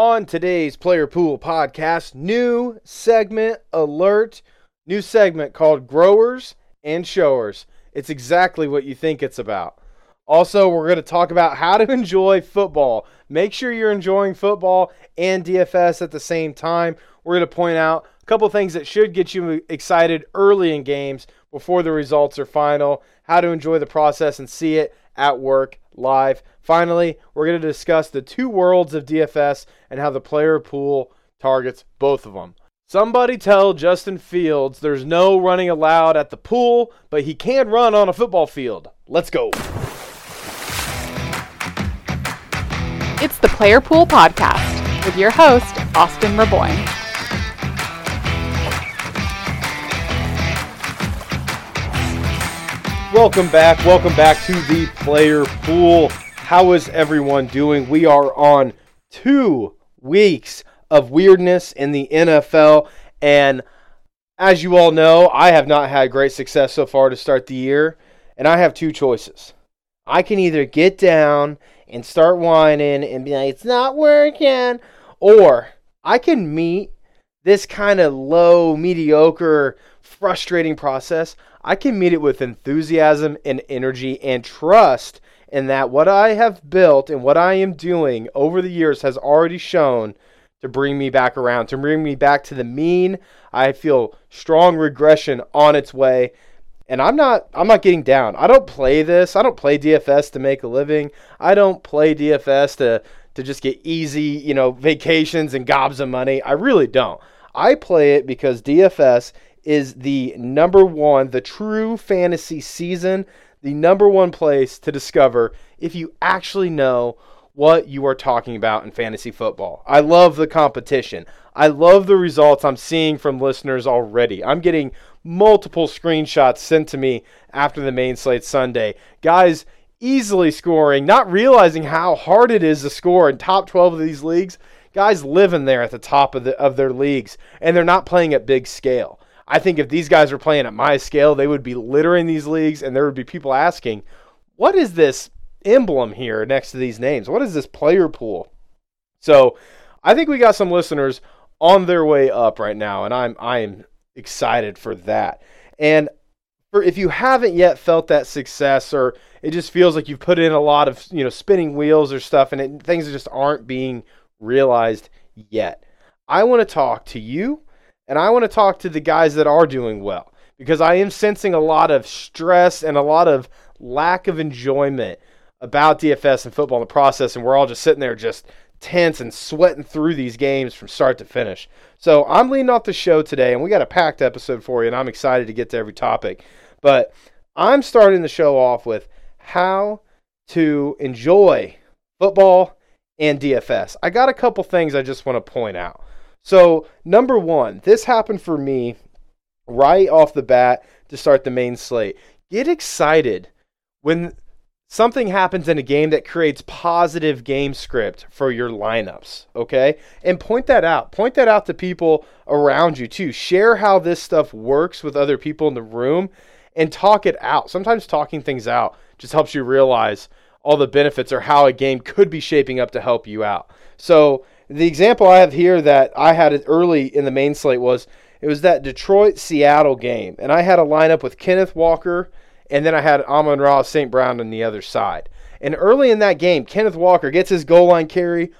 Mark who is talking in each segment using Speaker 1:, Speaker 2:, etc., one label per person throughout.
Speaker 1: On today's Player Pool podcast, new segment alert, new segment called Growers and Showers. It's exactly what you think it's about. Also, we're going to talk about how to enjoy football. Make sure you're enjoying football and DFS at the same time. We're going to point out a couple things that should get you excited early in games before the results are final, how to enjoy the process and see it at work live. Finally, we're going to discuss the two worlds of DFS and how the player pool targets both of them. Somebody tell Justin Fields there's no running allowed at the pool, but he can run on a football field. Let's go.
Speaker 2: It's the Player Pool Podcast with your host, Austin Raboyne.
Speaker 1: Welcome back. Welcome back to the Player Pool. How is everyone doing? We are on two weeks of weirdness in the NFL. And as you all know, I have not had great success so far to start the year. And I have two choices. I can either get down and start whining and be like, it's not working, or I can meet this kind of low, mediocre, frustrating process. I can meet it with enthusiasm and energy and trust in that what I have built and what I am doing over the years has already shown to bring me back around, to bring me back to the mean. I feel strong regression on its way. And I'm not I'm not getting down. I don't play this. I don't play DFS to make a living. I don't play DFS to to just get easy, you know, vacations and gobs of money. I really don't. I play it because DFS is the number one, the true fantasy season, the number one place to discover if you actually know what you are talking about in fantasy football. I love the competition. I love the results I'm seeing from listeners already. I'm getting multiple screenshots sent to me after the main slate Sunday. Guys easily scoring, not realizing how hard it is to score in top 12 of these leagues. Guys living there at the top of the of their leagues and they're not playing at big scale. I think if these guys were playing at my scale, they would be littering these leagues and there would be people asking, "What is this emblem here next to these names? What is this player pool?" So, I think we got some listeners on their way up right now and I'm I am excited for that. And for if you haven't yet felt that success or it just feels like you've put in a lot of, you know, spinning wheels or stuff and it, things just aren't being realized yet. I want to talk to you and I want to talk to the guys that are doing well because I am sensing a lot of stress and a lot of lack of enjoyment about DFS and football in the process and we're all just sitting there just tense and sweating through these games from start to finish. So I'm leading off the show today, and we got a packed episode for you, and I'm excited to get to every topic. But I'm starting the show off with how to enjoy football and DFS. I got a couple things I just want to point out. So, number one, this happened for me right off the bat to start the main slate. Get excited when something happens in a game that creates positive game script for your lineups, okay? And point that out. Point that out to people around you too. Share how this stuff works with other people in the room and talk it out. Sometimes talking things out just helps you realize all the benefits or how a game could be shaping up to help you out. So, the example I have here that I had early in the main slate was it was that Detroit Seattle game. And I had a lineup with Kenneth Walker, and then I had Amon-Ra St. Brown on the other side. And early in that game, Kenneth Walker gets his goal line carry,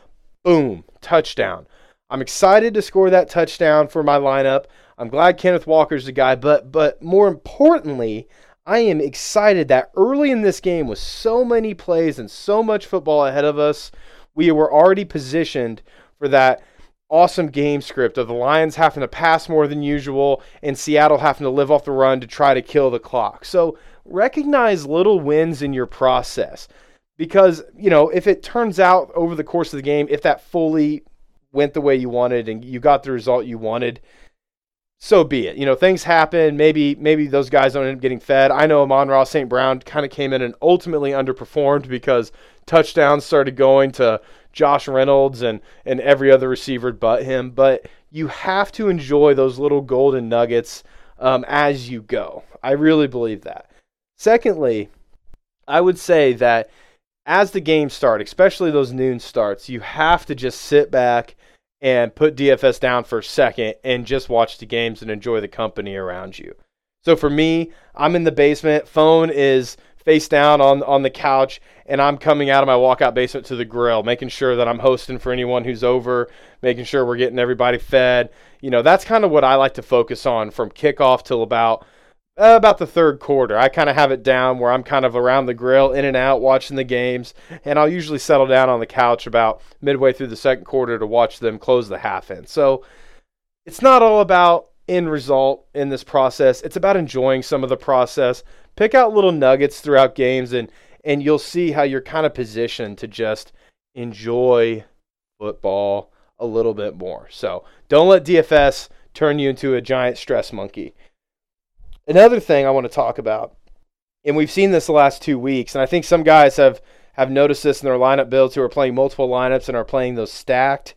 Speaker 1: boom, touchdown. I'm excited to score that touchdown for my lineup. I'm glad Kenneth Walker's the guy, but but more importantly, I am excited that early in this game with so many plays and so much football ahead of us, we were already positioned for that awesome game script of the Lions having to pass more than usual and Seattle having to live off the run to try to kill the clock. So recognize little wins in your process because, you know, if it turns out over the course of the game, if that fully went the way you wanted and you got the result you wanted, so be it. You know, things happen. Maybe maybe those guys don't end up getting fed. I know Amon-Ra St. Brown kind of came in and ultimately underperformed because touchdowns started going to Josh Reynolds and and every other receiver but him. But you have to enjoy those little golden nuggets um, as you go. I really believe that. Secondly, I would say that as the games start, especially those noon starts, you have to just sit back and put DFS down for a second and just watch the games and enjoy the company around you. So for me, I'm in the basement, phone is face down on on the couch and I'm coming out of my walkout basement to the grill, making sure that I'm hosting for anyone who's over, making sure we're getting everybody fed. You know, that's kind of what I like to focus on from kickoff till about uh, about the third quarter. I kind of have it down where I'm kind of around the grill, in and out, watching the games, and I'll usually settle down on the couch about midway through the second quarter to watch them close the half in. So it's not all about end result in this process. It's about enjoying some of the process. Pick out little nuggets throughout games, and and you'll see how you're kind of positioned to just enjoy football a little bit more. So don't let DFS turn you into a giant stress monkey. Another thing I want to talk about, and we've seen this the last two weeks, and I think some guys have have noticed this in their lineup builds who are playing multiple lineups and are playing those stacked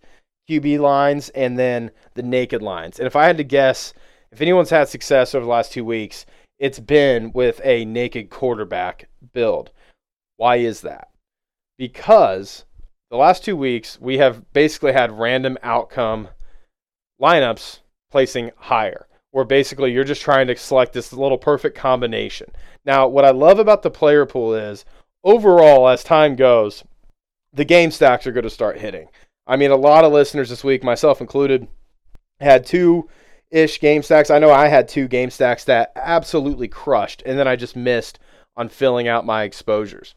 Speaker 1: QB lines and then the naked lines. And if I had to guess, if anyone's had success over the last two weeks, it's been with a naked quarterback build. Why is that? Because the last two weeks we have basically had random outcome lineups placing higher where basically you're just trying to select this little perfect combination. Now, what I love about the player pool is overall, as time goes, the game stacks are going to start hitting. I mean, a lot of listeners this week, myself included, had two ish game stacks. I know I had two game stacks that absolutely crushed, and then I just missed on filling out my exposures.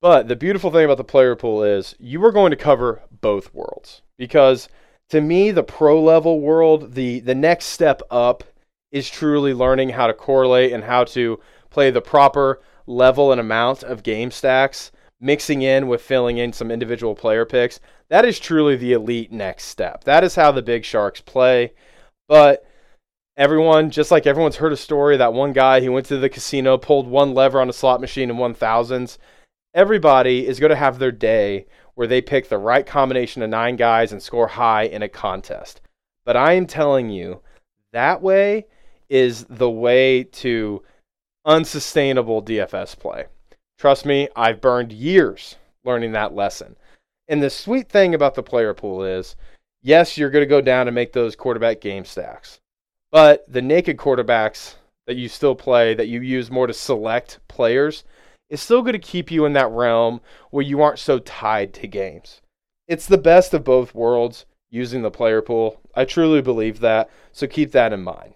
Speaker 1: But the beautiful thing about the player pool is you are going to cover both worlds because to me, the pro level world, the the next step up is truly learning how to correlate and how to play the proper level and amount of game stacks, mixing in with filling in some individual player picks. That is truly the elite next step. That is how the big sharks play. But everyone, just like everyone's heard a story, that one guy he went to the casino, pulled one lever on a slot machine and won thousands. Everybody is going to have their day where they pick the right combination of nine guys and score high in a contest. But I am telling you, that way is the way to unsustainable DFS play. Trust me, I've burned years learning that lesson. And the sweet thing about the player pool is yes, you're going to go down and make those quarterback game stacks. But the naked quarterbacks that you still play, that you use more to select players, is still going to keep you in that realm where you aren't so tied to games. It's the best of both worlds using the player pool. I truly believe that, so keep that in mind.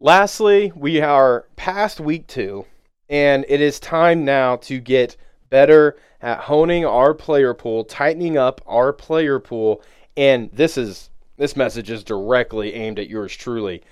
Speaker 1: Lastly, we are past week two, and it is time now to get better at honing our player pool, tightening up our player pool, and this is this message is directly aimed at yours truly.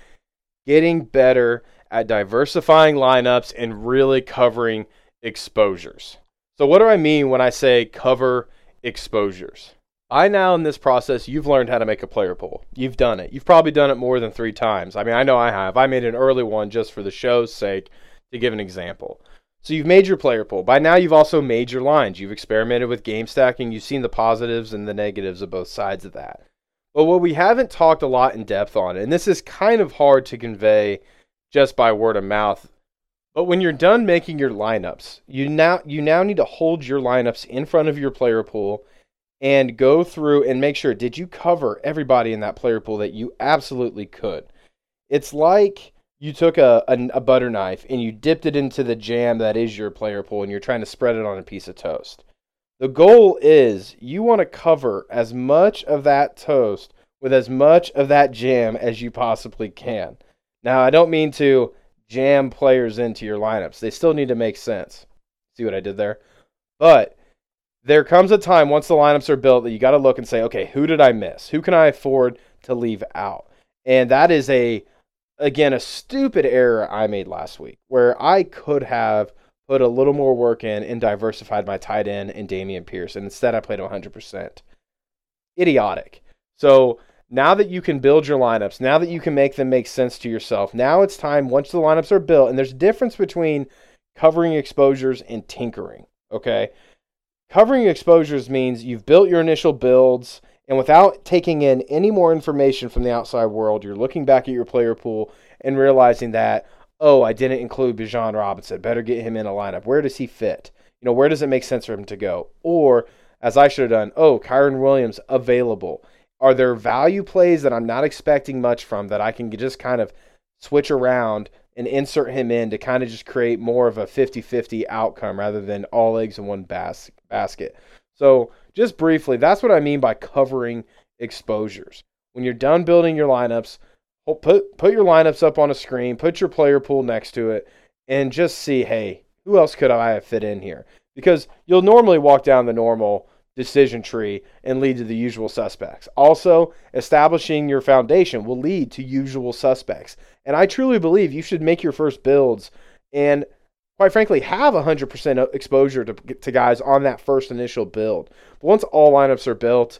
Speaker 1: Getting better at diversifying lineups and really covering exposures. So, what do I mean when I say cover exposures? I now, in this process, you've learned how to make a player pool. You've done it. You've probably done it more than three times. I mean, I know I have. I made an early one just for the show's sake to give an example. So, you've made your player pool. By now, you've also made your lines. You've experimented with game stacking. You've seen the positives and the negatives of both sides of that. But what we haven't talked a lot in depth on, and this is kind of hard to convey just by word of mouth. But when you're done making your lineups, you now you now need to hold your lineups in front of your player pool and go through and make sure did you cover everybody in that player pool that you absolutely could. It's like you took a, a, a butter knife and you dipped it into the jam that is your player pool and you're trying to spread it on a piece of toast. The goal is you want to cover as much of that toast with as much of that jam as you possibly can. Now, I don't mean to jam players into your lineups. They still need to make sense. See what I did there? But there comes a time once the lineups are built that you got to look and say, okay, who did I miss? Who can I afford to leave out? And that is a again a stupid error I made last week where I could have put a little more work in and diversified my tight end and Dameon Pierce. And instead I played 100%. Idiotic. So now that you can build your lineups, now that you can make them make sense to yourself, now it's time, once the lineups are built, and there's a difference between covering exposures and tinkering, okay? Covering exposures means you've built your initial builds, and without taking in any more information from the outside world, you're looking back at your player pool and realizing that, oh, I didn't include Bijan Robinson. Better get him in a lineup. Where does he fit? You know, where does it make sense for him to go? Or, as I should have done, oh, Kyren Williams available. Are there value plays that I'm not expecting much from that I can just kind of switch around and insert him in to kind of just create more of a 50 50 outcome rather than all eggs in one bas- basket? So, just briefly, that's what I mean by covering exposures. When you're done building your lineups, put put your lineups up on a screen, put your player pool next to it, and just see, hey, who else could I have fit in here? Because you'll normally walk down the normal decision tree and lead to the usual suspects. Also, establishing your foundation will lead to usual suspects. And I truly believe you should make your first builds and quite frankly have 100% exposure to, to guys on that first initial build. But once all lineups are built,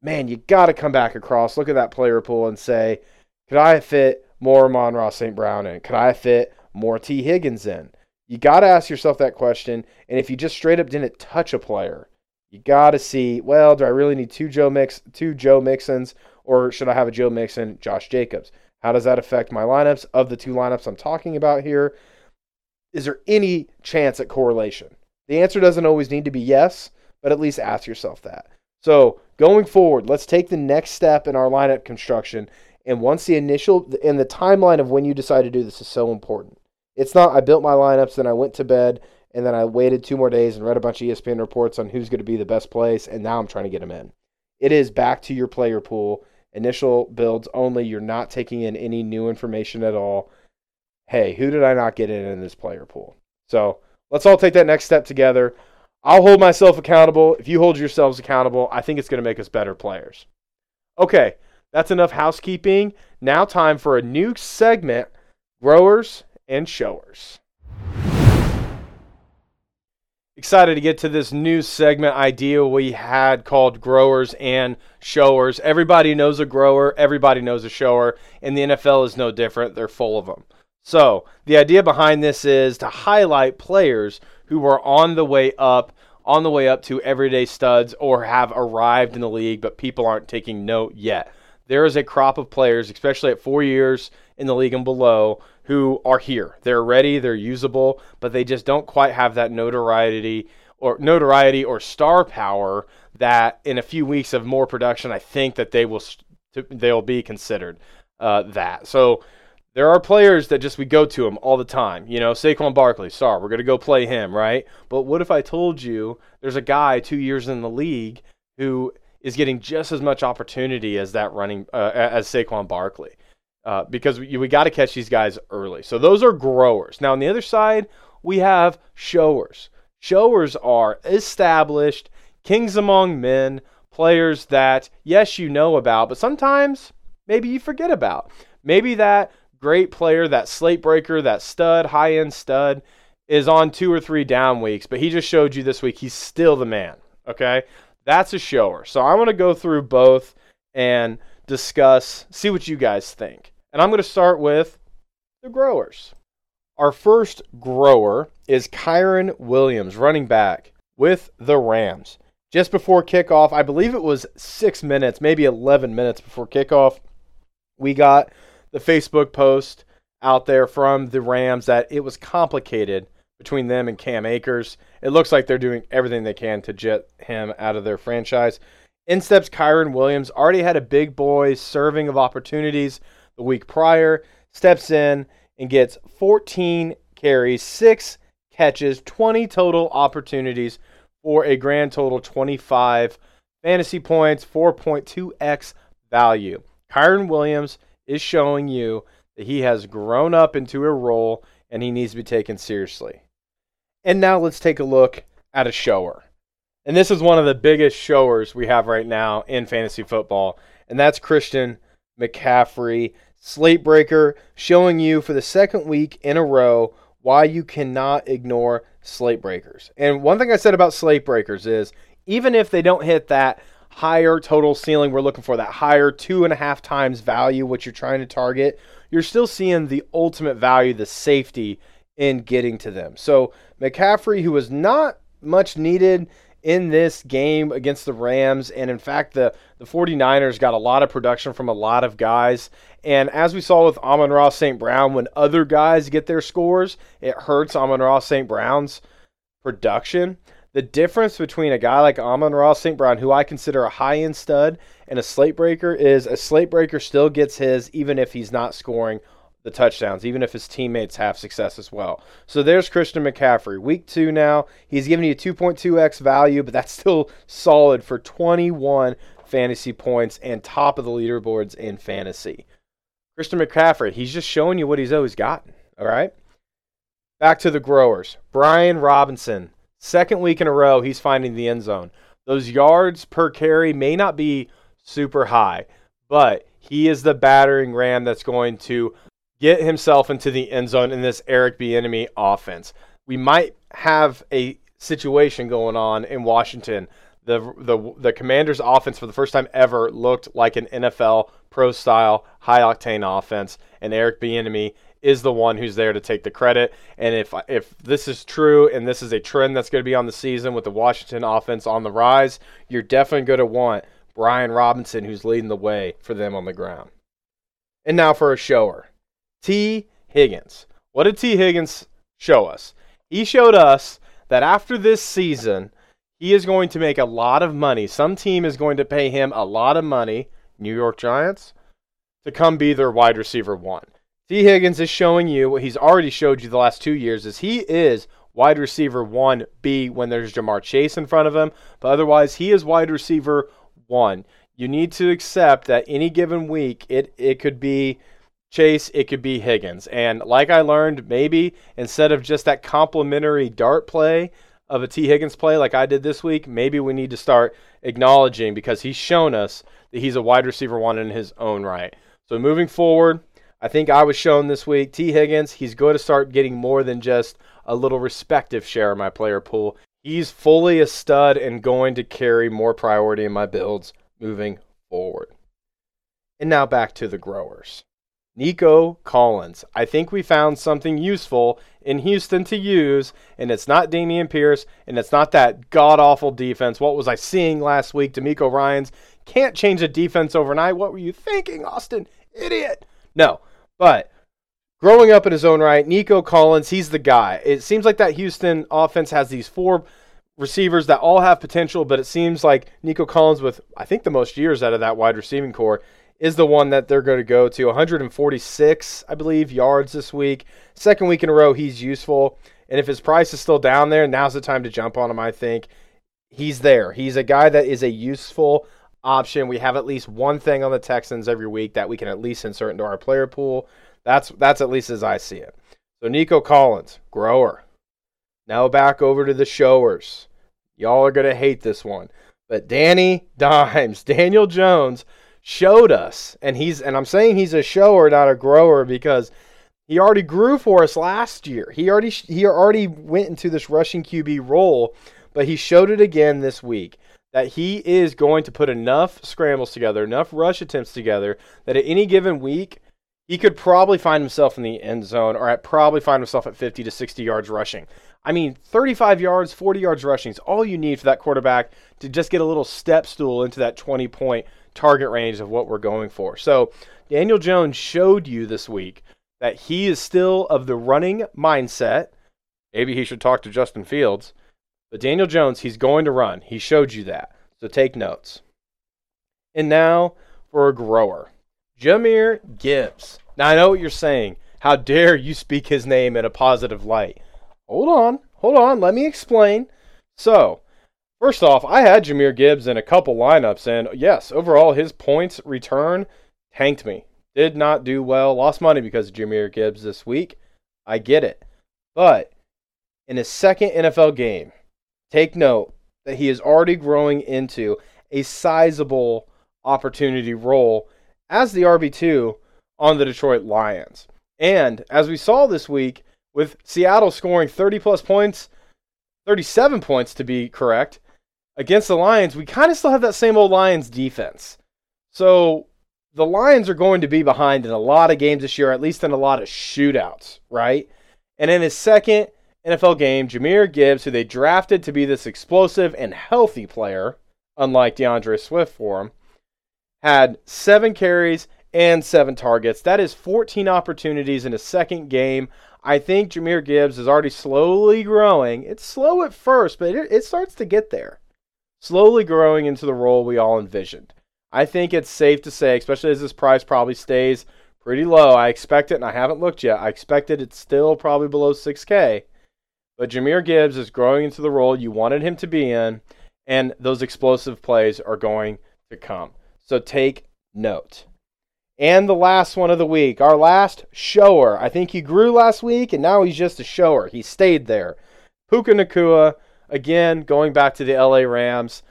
Speaker 1: man, you got to come back across, look at that player pool and say, could I fit more Amon-Ra St. Brown in? Could I fit more Tee Higgins in? You got to ask yourself that question. And if you just straight up didn't touch a player, you got to see, well, do I really need two Joe Mix, two Joe Mixons, or should I have a Joe Mixon, Josh Jacobs? How does that affect my lineups? Of the two lineups I'm talking about here, is there any chance at correlation? The answer doesn't always need to be yes, but at least ask yourself that. So going forward, let's take the next step in our lineup construction. And once the initial and the timeline of when you decide to do this is so important. It's not I built my lineups, then I went to bed, and then I waited two more days and read a bunch of ESPN reports on who's going to be the best place, and now I'm trying to get them in. It is back to your player pool, initial builds only. You're not taking in any new information at all. Hey, who did I not get in in this player pool? So let's all take that next step together. I'll hold myself accountable. If you hold yourselves accountable, I think it's going to make us better players. Okay, that's enough housekeeping. Now, time for a new segment growers and showers. Excited to get to this new segment idea we had called growers and showers. Everybody knows a grower, everybody knows a shower, and the NFL is no different. They're full of them. So, the idea behind this is to highlight players who are on the way up, on the way up to everyday studs, or have arrived in the league, but people aren't taking note yet. There is a crop of players, especially at four years in the league and below, who are here. They're ready, they're usable, but they just don't quite have that notoriety or notoriety or star power that in a few weeks of more production, I think that they will they'll be considered uh, that. So there are players that just we go to them all the time. You know, Saquon Barkley, sorry, we're going to go play him, right? But what if I told you there's a guy two years in the league who is getting just as much opportunity as that running uh, as Saquon Barkley? Uh, because we, we got to catch these guys early. So those are growers. Now on the other side, we have showers. Showers are established kings among men, players that yes you know about, but sometimes maybe you forget about. Maybe that great player, that slate breaker, that stud, high end stud, is on two or three down weeks, but he just showed you this week he's still the man. Okay. That's a shower. So I want to go through both and discuss, see what you guys think. And I'm going to start with the growers. Our first grower is Kyren Williams, running back with the Rams. Just before kickoff, I believe it was six minutes, maybe 11 minutes before kickoff, we got the Facebook post out there from the Rams that it was complicated between them and Cam Akers. It looks like they're doing everything they can to jet him out of their franchise. In steps Kyren Williams, already had a big boy serving of opportunities the week prior, steps in and gets 14 carries, six catches, 20 total opportunities for a grand total 25 fantasy points, 4.2x value. Kyren Williams is showing you that he has grown up into a role and he needs to be taken seriously. And now let's take a look at a shower. And this is one of the biggest showers we have right now in fantasy football, and that's Christian McCaffrey, slate breaker, showing you for the second week in a row why you cannot ignore slate breakers. And one thing I said about slate breakers is even if they don't hit that higher total ceiling we're looking for, that higher two and a half times value, what you're trying to target, you're still seeing the ultimate value, the safety in getting to them. So McCaffrey, who was not much needed in this game against the Rams, and in fact, the, the 49ers got a lot of production from a lot of guys. And as we saw with Amon-Ra St. Brown, when other guys get their scores, it hurts Amon-Ra St. Brown's production, the difference between a guy like Amon-Ra St. Brown, who I consider a high end stud, and a slate breaker is a slate breaker still gets his even if he's not scoring the touchdowns, even if his teammates have success as well. So there's Christian McCaffrey. Week two now, he's giving you 2.2x value, but that's still solid for 21 fantasy points and top of the leaderboards in fantasy. Christian McCaffrey, he's just showing you what he's always gotten. All right. Back to the growers. Brian Robinson, second week in a row, he's finding the end zone. Those yards per carry may not be super high, but he is the battering ram that's going to get himself into the end zone in this Eric Bieniemy offense. We might have a situation going on in Washington. The, the the Commanders' offense for the first time ever looked like an NFL pro style high octane offense, and Eric Bieniemy is the one who's there to take the credit. And if if this is true and this is a trend that's going to be on the season with the Washington offense on the rise, you're definitely going to want Brian Robinson who's leading the way for them on the ground. And now for a shower. Tee Higgins. What did Tee Higgins show us? He showed us that after this season, he is going to make a lot of money. Some team is going to pay him a lot of money, New York Giants, to come be their wide receiver one. Tee Higgins is showing you what he's already showed you the last two years is he is wide receiver 1B when there's Ja'Marr Chase in front of him, but otherwise he is wide receiver 1. You need to accept that any given week it it could be Chase, it could be Higgins. And like I learned, maybe instead of just that complimentary dart play of a Tee Higgins play like I did this week, maybe we need to start acknowledging because he's shown us that he's a wide receiver one in his own right. So moving forward, I think I was shown this week, Tee Higgins, he's going to start getting more than just a little respective share of my player pool. He's fully a stud and going to carry more priority in my builds moving forward. And now back to the growers. Nico Collins. I think we found something useful in Houston to use, and it's not Dameon Pierce, and it's not that god awful defense. What was I seeing last week? DeMeco Ryans can't change a defense overnight. What were you thinking, Austin? Idiot. No, but growing up in his own right, Nico Collins, he's the guy. It seems like that Houston offense has these four receivers that all have potential, but it seems like Nico Collins, with I think the most years out of that wide receiving core, is the one that they're going to go to. 146, I believe, yards this week. Second week in a row, he's useful. And if his price is still down there, now's the time to jump on him, I think. He's there. He's a guy that is a useful option. We have at least one thing on the Texans every week that we can at least insert into our player pool. That's that's at least as I see it. So Nico Collins, grower. Now back over to the showers. Y'all are gonna hate this one. But Danny Dimes, Daniel Jones showed us, and he's and I'm saying he's a shower, not a grower, because he already grew for us last year. He already he already went into this rushing QB role, but he showed it again this week that he is going to put enough scrambles together, enough rush attempts together that at any given week he could probably find himself in the end zone or at probably find himself at 50 to 60 yards rushing. I mean, 35 yards, 40 yards rushing is all you need for that quarterback to just get a little step stool into that 20 point target range of what we're going for. So Daniel Jones showed you this week that he is still of the running mindset. Maybe he should talk to Justin Fields. But Daniel Jones, he's going to run. He showed you that. So take notes. And now for a grower Jahmyr Gibbs. Now I know what you're saying. How dare you speak his name in a positive light? Hold on, hold on, let me explain. So, First off, I had Jahmyr Gibbs in a couple lineups, and yes, overall his points return tanked me. Did not do well. Lost money because of Jahmyr Gibbs this week. I get it. But in his second NFL game, take note that he is already growing into a sizable opportunity role as the RB2 on the Detroit Lions. And as we saw this week, with Seattle scoring 30 plus points, 37 points to be correct, against the Lions, we kind of still have that same old Lions defense. So the Lions are going to be behind in a lot of games this year, at least in a lot of shootouts, right? And in his second NFL game, Jahmyr Gibbs, who they drafted to be this explosive and healthy player, unlike D'Andre Swift for him, had seven carries and seven targets. That is 14 opportunities in a second game. I think Jahmyr Gibbs is already slowly growing. It's slow at first, but it, it starts to get there. Slowly growing into the role we all envisioned. I think it's safe to say, especially as this price probably stays pretty low. I expect it, and I haven't looked yet. I expected it's still probably below 6K. But Jahmyr Gibbs is growing into the role you wanted him to be in, and those explosive plays are going to come. So take note. And the last one of the week, our last shower. I think he grew last week, and now he's just a shower. He stayed there. Puka Nacua, again, going back to the LA Rams.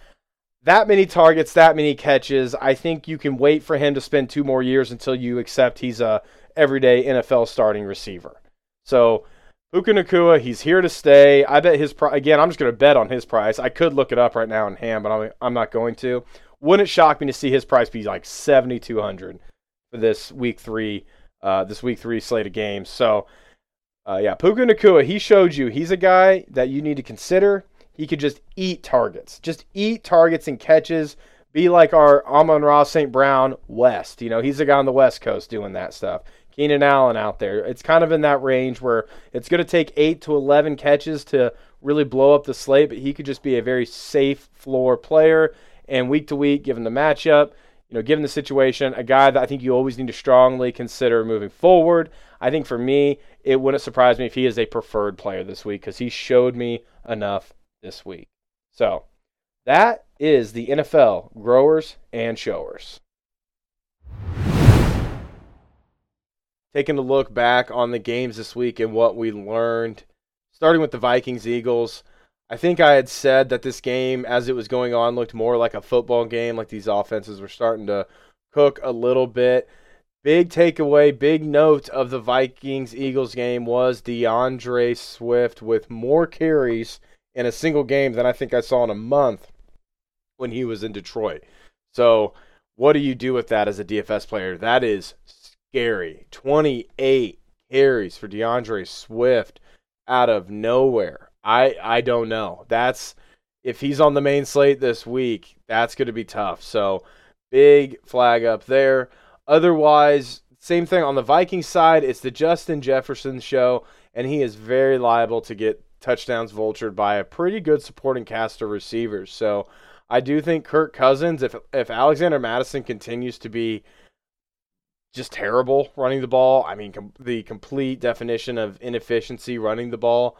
Speaker 1: That many targets, that many catches. I think you can wait for him to spend two more years until you accept he's a everyday NFL starting receiver. So Puka Nacua, he's here to stay. I bet his price, again, I'm just going to bet on his price. I could look it up right now in hand, but I'm, I'm not going to. Wouldn't shock me to see his price be like 7,200 for this week three, uh, this week three slate of games. So, uh, yeah, Puka Nacua, he showed you he's a guy that you need to consider. He could just eat targets, just eat targets and catches. Be like our Amon-Ra St. Brown West. You know, he's a guy on the West Coast doing that stuff. Keenan Allen out there. It's kind of in that range where it's going to take 8 to 11 catches to really blow up the slate, but he could just be a very safe floor player. And week to week, given the matchup, you know, given the situation, a guy that I think you always need to strongly consider moving forward. I think for me, it wouldn't surprise me if he is a preferred player this week because he showed me enough this week. So that is the NFL growers and showers. Taking a look back on the games this week and what we learned, starting with the Vikings Eagles. I think I had said that this game, as it was going on, looked more like a football game, like these offenses were starting to cook a little bit. Big takeaway, big note of the Vikings Eagles game was D'Andre Swift with more carries in a single game than I think I saw in a month when he was in Detroit. So, what do you do with that as a DFS player? That is scary. 28 carries for D'Andre Swift out of nowhere. I I don't know. That's if he's on the main slate this week, that's going to be tough. So big flag up there. Otherwise, same thing on the Vikings side. It's the Justin Jefferson show, and he is very liable to get touchdowns vultured by a pretty good supporting cast of receivers. So I do think Kirk Cousins, if if Alexander Mattison continues to be just terrible running the ball, I mean com- the complete definition of inefficiency running the ball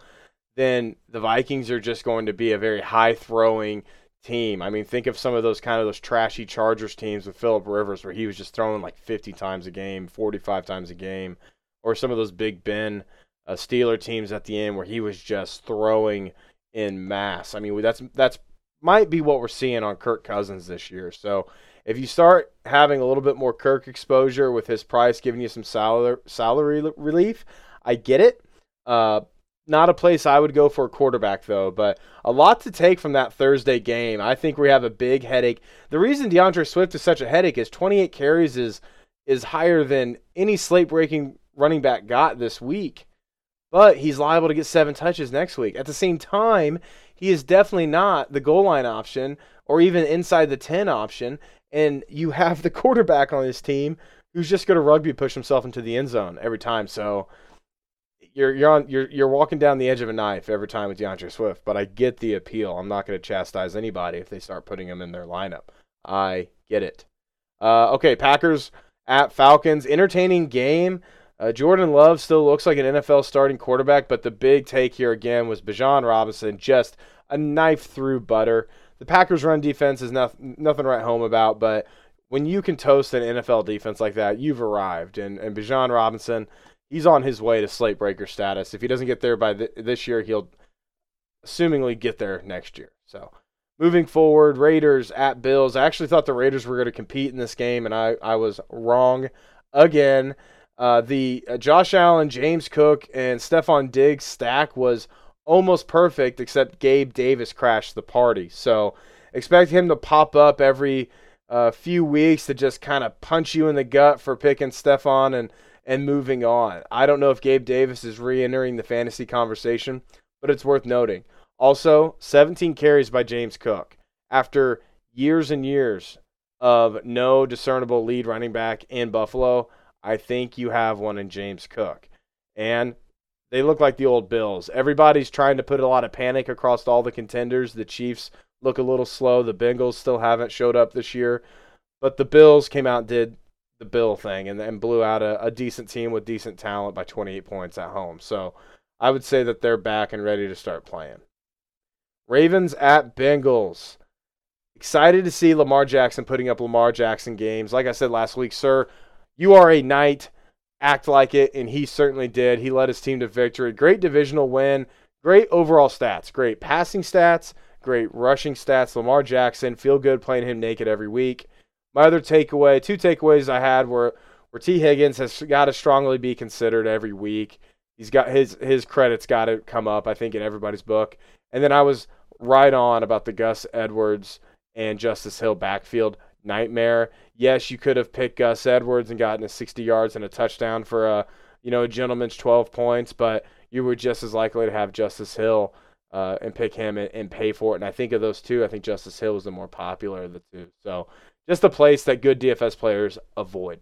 Speaker 1: then the Vikings are just going to be a very high throwing team. I mean, think of some of those kind of those trashy Chargers teams with Philip Rivers where he was just throwing like 50 times a game, 45 times a game, or some of those Big Ben uh, Steeler teams at the end where he was just throwing in mass. I mean, that's that's might be what we're seeing on Kirk Cousins this year. So if you start having a little bit more Kirk exposure with his price giving you some salary salary relief, I get it. Uh, not a place I would go for a quarterback, though, but a lot to take from that Thursday game. I think we have a big headache. The reason D'Andre Swift is such a headache is 28 carries is is higher than any slate breaking running back got this week. But he's liable to get seven touches next week. At the same time, he is definitely not the goal line option or even inside the 10 option. And you have the quarterback on this team who's just going to rugby push himself into the end zone every time. So you're you're on you're you're walking down the edge of a knife every time with D'Andre Swift, but I get the appeal. I'm not going to chastise anybody if they start putting him in their lineup. I get it. Uh, okay, Packers at Falcons, entertaining game. Uh, Jordan Love still looks like an NFL starting quarterback, but the big take here again was Bijan Robinson, just a knife through butter. The Packers' run defense is nothing nothing right home about, but when you can toast an NFL defense like that, you've arrived. And and Bijan Robinson he's on his way to slate breaker status. If he doesn't get there by th- this year, he'll assumingly get there next year. So moving forward, Raiders at Bills. I actually thought the Raiders were going to compete in this game, and I, I was wrong again. Uh, the uh, Josh Allen, James Cook, and Stefon Diggs stack was almost perfect, except Gabe Davis crashed the party. So expect him to pop up every uh, few weeks to just kind of punch you in the gut for picking Stefon and and moving on. I don't know if Gabe Davis is re entering the fantasy conversation, but it's worth noting. Also, 17 carries by James Cook. After years and years of no discernible lead running back in Buffalo, I think you have one in James Cook. And they look like the old Bills. Everybody's trying to put a lot of panic across all the contenders. The Chiefs look a little slow. The Bengals still haven't showed up this year. But the Bills came out and did the Bill thing and, and blew out a, a decent team with decent talent by 28 points at home. So I would say that they're back and ready to start playing. Ravens at Bengals. Excited to see Lamar Jackson putting up Lamar Jackson games. Like I said last week, sir, you are a knight. Act like it, and he certainly did. He led his team to victory. Great divisional win. Great overall stats. Great passing stats. Great rushing stats. Lamar Jackson, feel good playing him naked every week. My other takeaway, two takeaways I had were where Tee Higgins has got to strongly be considered every week. He's got his his credits got to come up, I think, in everybody's book. And then I was right on about the Gus Edwards and Justice Hill backfield nightmare. Yes, you could have picked Gus Edwards and gotten a 60 yards and a touchdown for a you know a gentleman's 12 points, but you were just as likely to have Justice Hill uh, and pick him and, and, pay for it. And I think of those two, I think Justice Hill was the more popular of the two. So just a place that good DFS players avoid.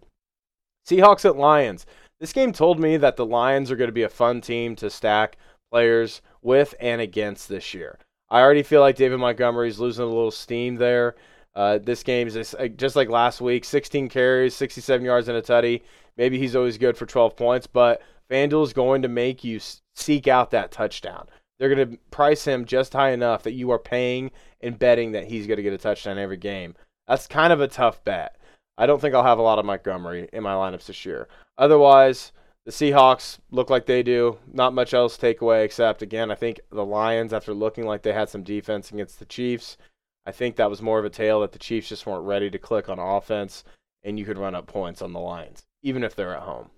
Speaker 1: Seahawks at Lions. This game told me that the Lions are going to be a fun team to stack players with and against this year. I already feel like David Montgomery's losing a little steam there. Uh, this game is just, uh, like last week 16 carries, 67 yards, and a tutty. Maybe he's always good for 12 points, but FanDuel is going to make you seek out that touchdown. They're going to price him just high enough that you are paying and betting that he's going to get a touchdown every game. That's kind of a tough bet. I don't think I'll have a lot of Montgomery in my lineups this year. Otherwise, the Seahawks look like they do. Not much else to take away except, again, I think the Lions, after looking like they had some defense against the Chiefs, I think that was more of a tale that the Chiefs just weren't ready to click on offense and you could run up points on the Lions, even if they're at home.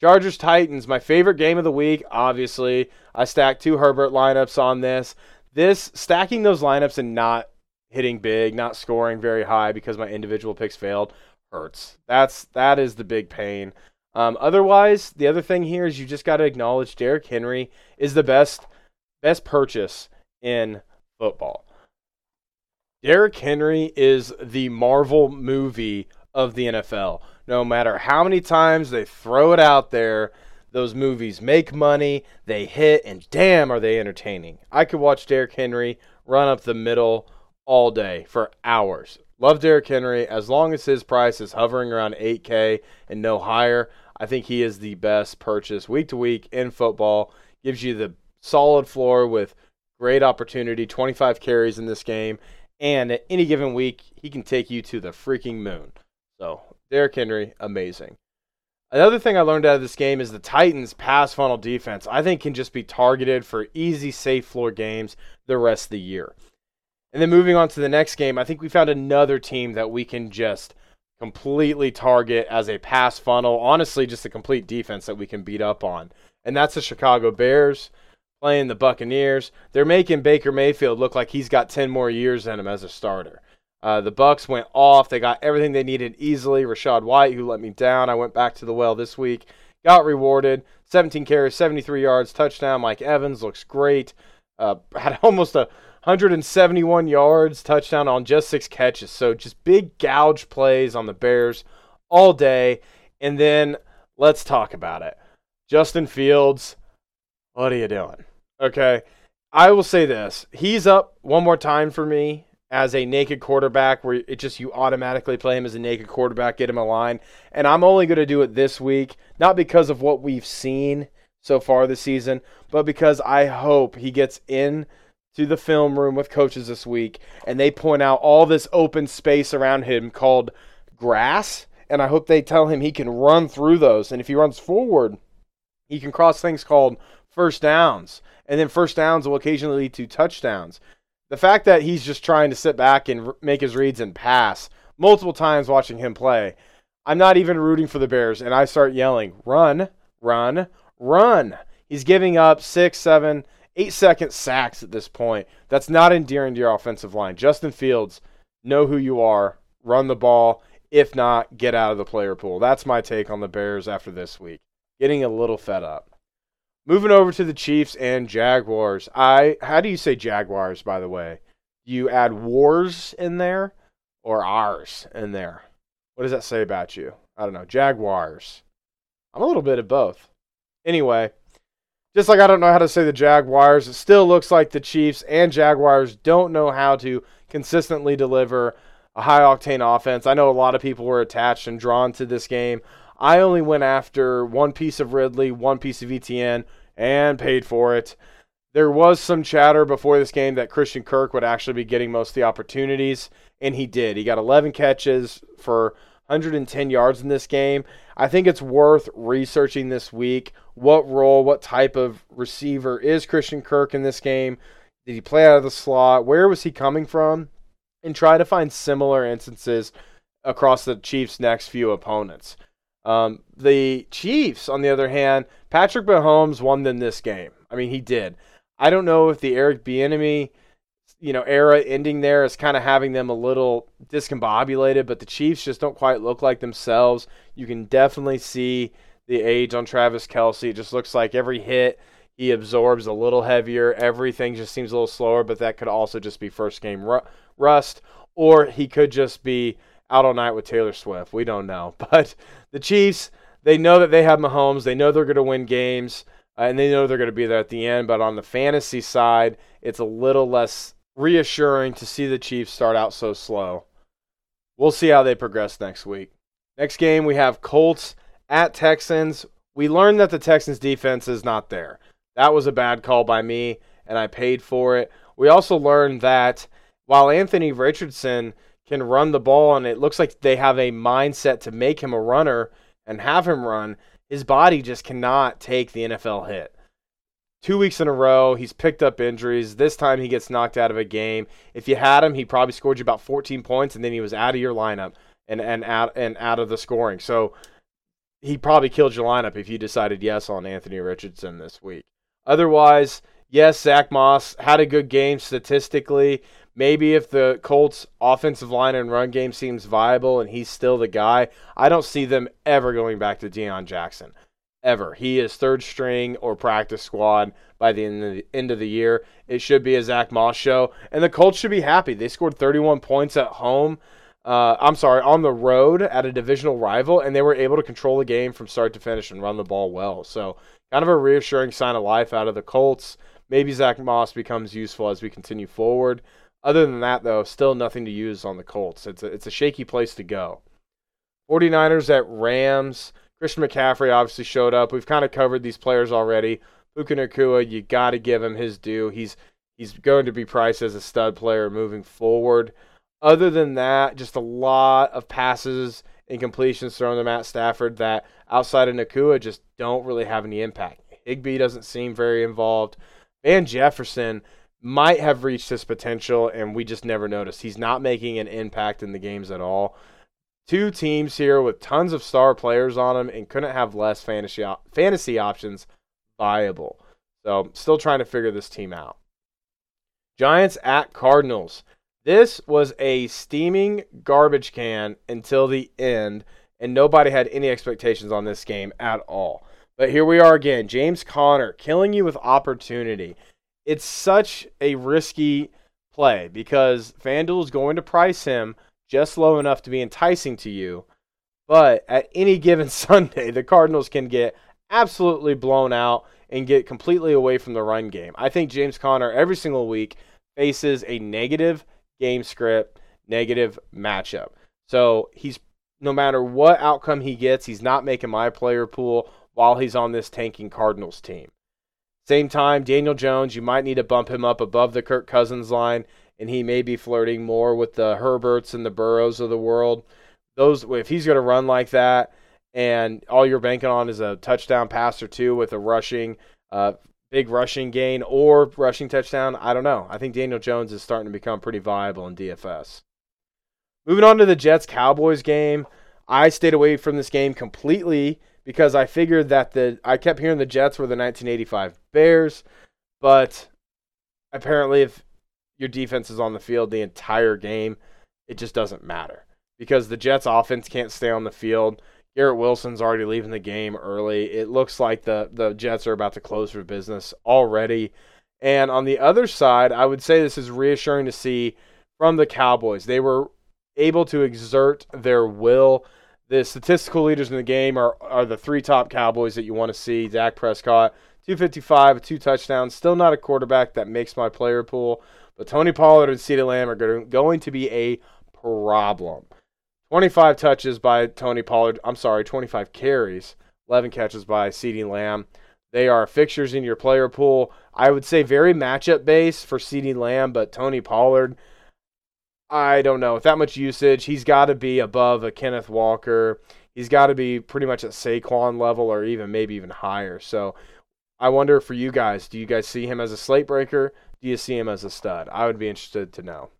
Speaker 1: Chargers Titans, my favorite game of the week, obviously. I stacked two Herbert lineups on this. This stacking those lineups and not hitting big, not scoring very high because my individual picks failed hurts. That's that is the big pain. Um, otherwise, the other thing here is you just got to acknowledge Derrick Henry is the best best purchase in football. Derrick Henry is the Marvel movie of the NFL. No matter how many times they throw it out there, those movies make money, they hit, and damn, are they entertaining. I could watch Derrick Henry run up the middle all day for hours. Love Derrick Henry as long as his price is hovering around 8K and no higher. I think he is the best purchase week to week in football. Gives you the solid floor with great opportunity, 25 carries in this game, and at any given week, he can take you to the freaking moon. So, Derrick Henry, amazing. Another thing I learned out of this game is the Titans' pass funnel defense, I think, can just be targeted for easy, safe floor games the rest of the year. And then moving on to the next game, I think we found another team that we can just completely target as a pass funnel. Honestly, just a complete defense that we can beat up on. And that's the Chicago Bears playing the Buccaneers. They're making Baker Mayfield look like he's got 10 more years in him as a starter. Uh, the Bucs went off. They got everything they needed easily. Rachaad White, who let me down, I went back to the well this week, got rewarded. 17 carries, 73 yards, touchdown. Mike Evans looks great. Uh, had almost a 171 yards, touchdown on just six catches. So just big gouge plays on the Bears all day. And then let's talk about it. Justin Fields, what are you doing? Okay. I will say this. He's up one more time for me as a naked quarterback where it just you automatically play him as a naked quarterback, get him a line. And I'm only going to do it this week, not because of what we've seen so far this season, but because I hope he gets in to the film room with coaches this week and they point out all this open space around him called grass. And I hope they tell him he can run through those. And if he runs forward, he can cross things called first downs. And then first downs will occasionally lead to touchdowns. The fact that he's just trying to sit back and make his reads and pass multiple times watching him play, I'm not even rooting for the Bears. And I start yelling, run, run, run. He's giving up six, seven, eight second sacks at this point. That's not endearing to your offensive line. Justin Fields, know who you are, run the ball. If not, get out of the player pool. That's my take on the Bears after this week. Getting a little fed up. Moving over to the Chiefs and Jaguars. I how do you say Jaguars by the way? You add wars in there? or ours in there. What does that say about you? I don't know. Jaguars. I'm a little bit of both. Anyway, just like I don't know how to say the Jaguars, it still looks like the Chiefs and Jaguars don't know how to consistently deliver a high octane offense. I know a lot of people were attached and drawn to this game. I only went after one piece of Ridley, one piece of ETN, and paid for it. There was some chatter before this game that Christian Kirk would actually be getting most of the opportunities, and he did. He got 11 catches for 110 yards in this game. I think it's worth researching this week what role, what type of receiver is Christian Kirk in this game? Did he play out of the slot? Where was he coming from? And try to find similar instances across the Chiefs' next few opponents. Um, the Chiefs, on the other hand, Patrick Mahomes won them this game. I mean, he did. I don't know if the Eric Bieniemy – you know era ending there is kind of having them a little discombobulated, but the Chiefs just don't quite look like themselves. You can definitely see the age on Travis Kelce. It just looks like every hit he absorbs a little heavier. Everything just seems a little slower, but that could also just be first game ru- rust, or he could just be out all night with Taylor Swift. We don't know. But the Chiefs, they know that they have Mahomes. They know they're going to win games, uh, and they know they're going to be there at the end. But on the fantasy side, it's a little less reassuring to see the Chiefs start out so slow. We'll see how they progress next week. Next game, we have Colts at Texans. We learned that the Texans defense is not there. That was a bad call by me, and I paid for it. We also learned that while Anthony Richardson can run the ball, and it looks like they have a mindset to make him a runner and have him run, his body just cannot take the NFL hit two weeks in a row. He's picked up injuries. This time he gets knocked out of a game. If you had him, he probably scored you about 14 points, and then he was out of your lineup and and out and out of the scoring. So he probably killed your lineup if you decided yes on Anthony Richardson this week. Otherwise, yes, Zach Moss had a good game statistically. Maybe if the Colts' offensive line and run game seems viable and he's still the guy, I don't see them ever going back to Deon Jackson ever. He is third string or practice squad by the end of the, end of the year. It should be a Zach Moss show, and the Colts should be happy. They scored 31 points at home. Uh, I'm sorry, on the road at a divisional rival, and they were able to control the game from start to finish and run the ball well. So, kind of a reassuring sign of life out of the Colts. Maybe Zach Moss becomes useful as we continue forward. Other than that, though, still nothing to use on the Colts. It's a, it's a shaky place to go. 49ers at Rams. Christian McCaffrey obviously showed up. We've kind of covered these players already. Puka Nacua, you got to give him his due. He's he's going to be priced as a stud player moving forward. Other than that, just a lot of passes and completions thrown to Matt Stafford that outside of Nacua just don't really have any impact. Higbee doesn't seem very involved. Van Jefferson might have reached his potential, and we just never noticed. He's not making an impact in the games at all two teams here with tons of star players on them and couldn't have less fantasy fantasy options viable. So, still trying to figure this team out. Giants at Cardinals. This was a steaming garbage can until the end, and nobody had any expectations on this game at all. But here we are again. James Conner killing you with opportunity. It's such a risky play because FanDuel is going to price him just low enough to be enticing to you. But at any given Sunday, the Cardinals can get absolutely blown out and get completely away from the run game. I think James Conner every single week faces a negative game script, negative matchup. So he's no matter what outcome he gets, he's not making my player pool while he's on this tanking Cardinals team. Same time, Daniel Jones, you might need to bump him up above the Kirk Cousins line and he may be flirting more with the Herberts and the Burrows of the world. Those if he's going to run like that, and all you're banking on is a touchdown pass or two with a rushing, uh, big rushing gain or rushing touchdown, I don't know. I think Daniel Jones is starting to become pretty viable in DFS. Moving on to the Jets Cowboys game, I stayed away from this game completely because I figured that the I kept hearing the Jets were the 1985 Bears, but apparently if your defense is on the field the entire game, it just doesn't matter because the Jets offense can't stay on the field. Garrett Wilson's already leaving the game early. It looks like the the Jets are about to close for business already. And on the other side, I would say this is reassuring to see from the Cowboys. They were able to exert their will. The statistical leaders in the game are, are the three top Cowboys that you want to see. Dak Prescott, 255, two touchdowns. Still not a quarterback that makes my player pool, but Tony Pollard and CeeDee Lamb are going to be a problem. 25 touches by Tony Pollard. I'm sorry, 25 carries, 11 catches by CeeDee Lamb. They are fixtures in your player pool. I would say very matchup based for CeeDee Lamb, but Tony Pollard, I don't know. With that much usage, he's got to be above a Kenneth Walker. He's got to be pretty much at Saquon level or even maybe even higher. So I wonder for you guys, do you guys see him as a slate breaker? Do you see him as a stud? I would be interested to know.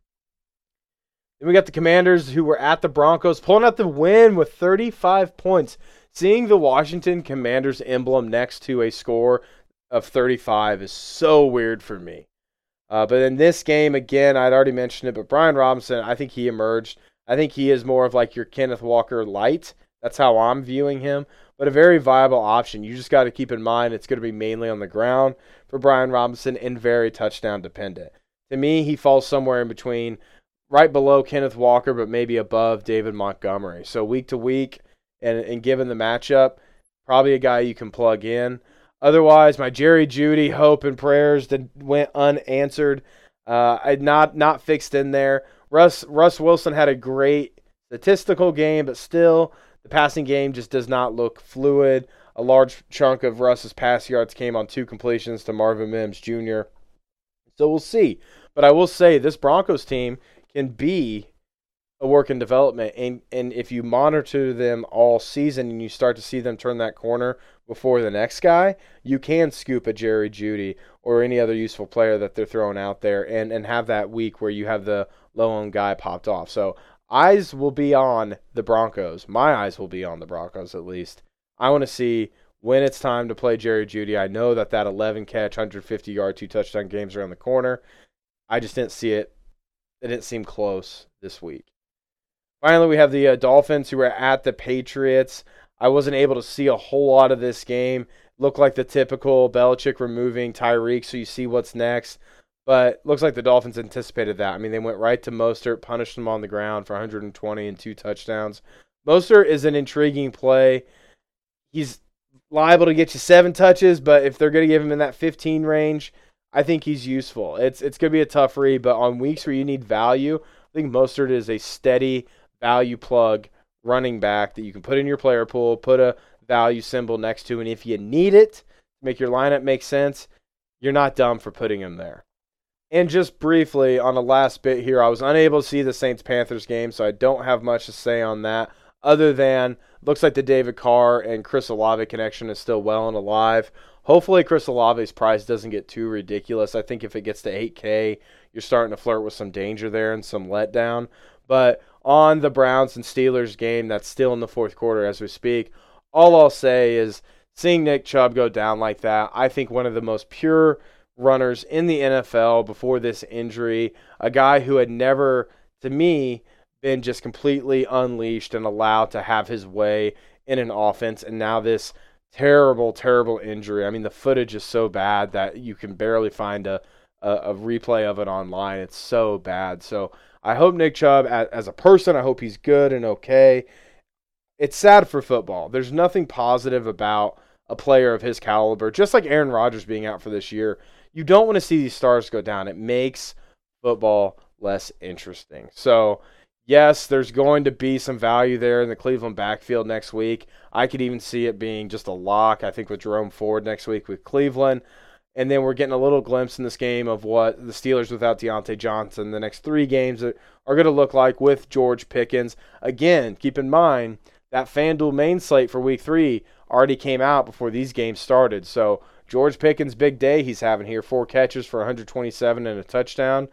Speaker 1: Then we got the Commanders who were at the Broncos, pulling out the win with 35 points. Seeing the Washington Commanders emblem next to a score of 35 is so weird for me. Uh, but in this game, again, I'd already mentioned it, but Brian Robinson, I think he emerged. I think he is more of like your Kenneth Walker light. That's how I'm viewing him, but a very viable option. You just got to keep in mind it's going to be mainly on the ground for Brian Robinson and very touchdown dependent. To me, he falls somewhere in between right below Kenneth Walker, but maybe above David Montgomery. So week to week, and, and given the matchup, probably a guy you can plug in. Otherwise, my Jerry Jeudy hope and prayers that went unanswered. Uh, I not not fixed in there. Russ Russ Wilson had a great statistical game, but still the passing game just does not look fluid. A large chunk of Russ's pass yards came on two completions to Marvin Mims Jr. So we'll see. But I will say this Broncos team can be a work in development and and if you monitor them all season and you start to see them turn that corner before the next guy, you can scoop a Jerry Jeudy or any other useful player that they're throwing out there and and have that week where you have the low owned guy popped off. So eyes will be on the Broncos. My eyes will be on the Broncos at least. I want to see when it's time to play Jerry Jeudy. I know that that 11 catch, 150 yard, two touchdown games around the corner. I just didn't see it. It didn't seem close this week. Finally, we have the uh, Dolphins who are at the Patriots. I wasn't able to see a whole lot of this game. Looked like the typical Belichick removing Tyreek, so you see what's next. But looks like the Dolphins anticipated that. I mean, they went right to Mostert, punished him on the ground for 120 and two touchdowns. Mostert is an intriguing play. He's liable to get you seven touches, but if they're going to give him in that 15 range, I think he's useful. It's it's going to be a tough read, but on weeks where you need value, I think Mostert is a steady value plug running back that you can put in your player pool, put a value symbol next to, and if you need it make your lineup make sense, you're not dumb for putting him there. And just briefly on the last bit here, I was unable to see the Saints Panthers game, so I don't have much to say on that other than looks like the David Carr and Chris Olave connection is still well and alive. Hopefully, Chris Olave's price doesn't get too ridiculous. I think if it gets to 8K, you're starting to flirt with some danger there and some letdown. But on the Browns and Steelers game that's still in the fourth quarter as we speak. All I'll say is seeing Nick Chubb go down like that, I think one of the most pure runners in the NFL before this injury, a guy who had never, to me, been just completely unleashed and allowed to have his way in an offense. And now this terrible, terrible injury. I mean, the footage is so bad that you can barely find a, a, a replay of it online. It's so bad. So I hope Nick Chubb, as, as a person, I hope he's good and okay. It's sad for football. There's nothing positive about a player of his caliber, just like Aaron Rodgers being out for this year. You don't want to see these stars go down. It makes football less interesting. So, yes, there's going to be some value there in the Cleveland backfield next week. I could even see it being just a lock, I think, with Jerome Ford next week with Cleveland. And then we're getting a little glimpse in this game of what the Steelers without Diontae Johnson, the next three games are going to look like with George Pickens. Again, keep in mind that FanDuel main slate for week three already came out before these games started. So George Pickens' big day he's having here four catches for 127 and a touchdown.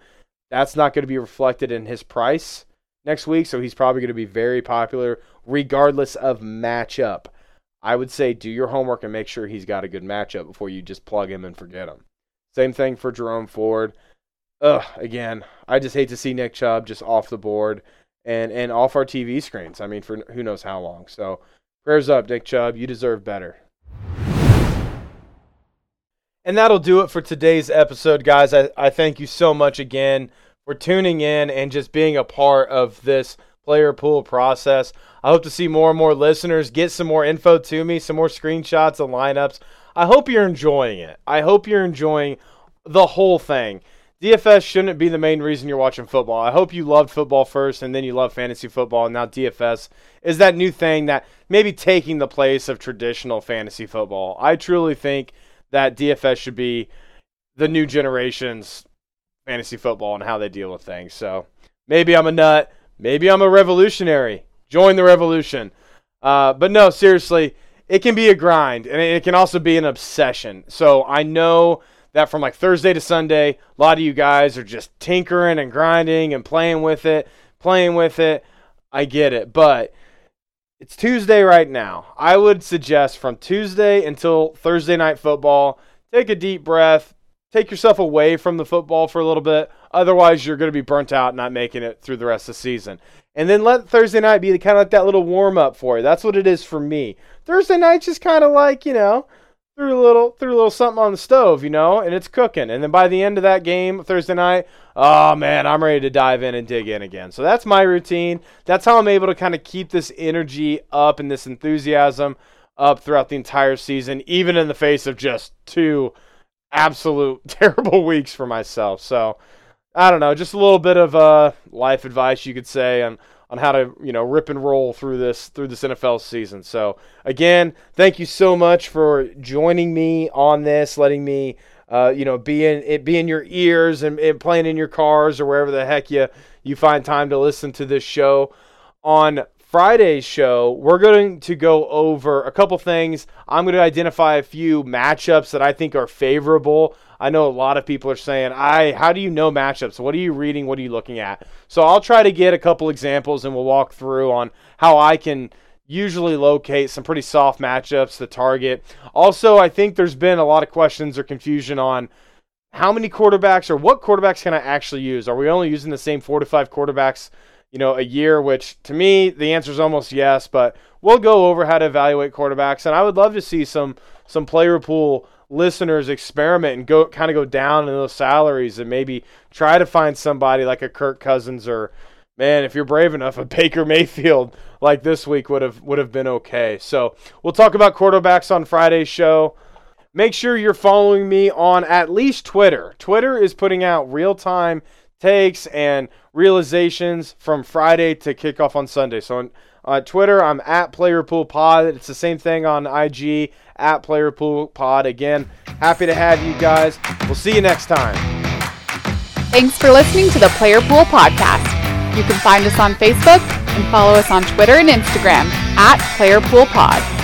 Speaker 1: That's not going to be reflected in his price next week, so he's probably going to be very popular regardless of matchup. I would say do your homework and make sure he's got a good matchup before you just plug him and forget him. Same thing for Jerome Ford. Ugh, again, I just hate to see Nick Chubb just off the board and and off our TV screens. I mean, for who knows how long. So, prayers up, Nick Chubb. You deserve better. And that'll do it for today's episode, guys. I, I thank you so much again for tuning in and just being a part of this player pool process. I hope to see more and more listeners get some more info to me, some more screenshots and lineups. I hope you're enjoying it. I hope you're enjoying the whole thing. DFS shouldn't be the main reason you're watching football. I hope you loved football first and then you love fantasy football. And now DFS is that new thing that maybe taking the place of traditional fantasy football. I truly think that DFS should be the new generation's fantasy football and how they deal with things. So maybe I'm a nut. Maybe I'm a revolutionary. Join the revolution. Uh, but no, seriously, it can be a grind and it can also be an obsession. So I know that from like Thursday to Sunday, a lot of you guys are just tinkering and grinding and playing with it, playing with it. I get it, but it's Tuesday right now. I would suggest from Tuesday until Thursday night football, take a deep breath, take yourself away from the football for a little bit. Otherwise, you're going to be burnt out, not making it through the rest of the season. And then let Thursday night be kind of like that little warm up for you. That's what it is for me. Thursday night's just kind of like, you know, threw a little threw a little something on the stove, you know, and it's cooking. And then by the end of that game Thursday night, oh man, I'm ready to dive in and dig in again. So that's my routine. That's how I'm able to kind of keep this energy up and this enthusiasm up throughout the entire season, even in the face of just two absolute terrible weeks for myself. So I don't know, just a little bit of uh, life advice you could say on on how to you know rip and roll through this through this NFL season. So again, thank you so much for joining me on this, letting me uh, you know be in it be in your ears and, and playing in your cars or wherever the heck you you find time to listen to this show. On Friday's show, we're going to go over a couple things. I'm going to identify a few matchups that I think are favorable I know a lot of people are saying, "I how do you know matchups? What are you reading? What are you looking at?" So I'll try to get a couple examples and we'll walk through on how I can usually locate some pretty soft matchups to target. Also, I think there's been a lot of questions or confusion on how many quarterbacks or what quarterbacks can I actually use? Are we only using the same 4 to 5 quarterbacks, you know, a year, which to me the answer is almost yes, but we'll go over how to evaluate quarterbacks and I would love to see some some player pool listeners experiment and go kind of go down in those salaries and maybe try to find somebody like a Kirk Cousins or man, if you're brave enough, a Baker Mayfield like this week would have would have been okay. So we'll talk about quarterbacks on Friday's show. Make sure you're following me on at least Twitter. Twitter is putting out real time takes and realizations from Friday to kickoff on Sunday. So on Twitter, I'm at PlayerPoolPod. It's the same thing on IG at PlayerPoolPod. Again, happy to have you guys. We'll see you next time.
Speaker 2: Thanks for listening to the Player Pool Podcast. You can find us on Facebook and follow us on Twitter and Instagram at PlayerPoolPod.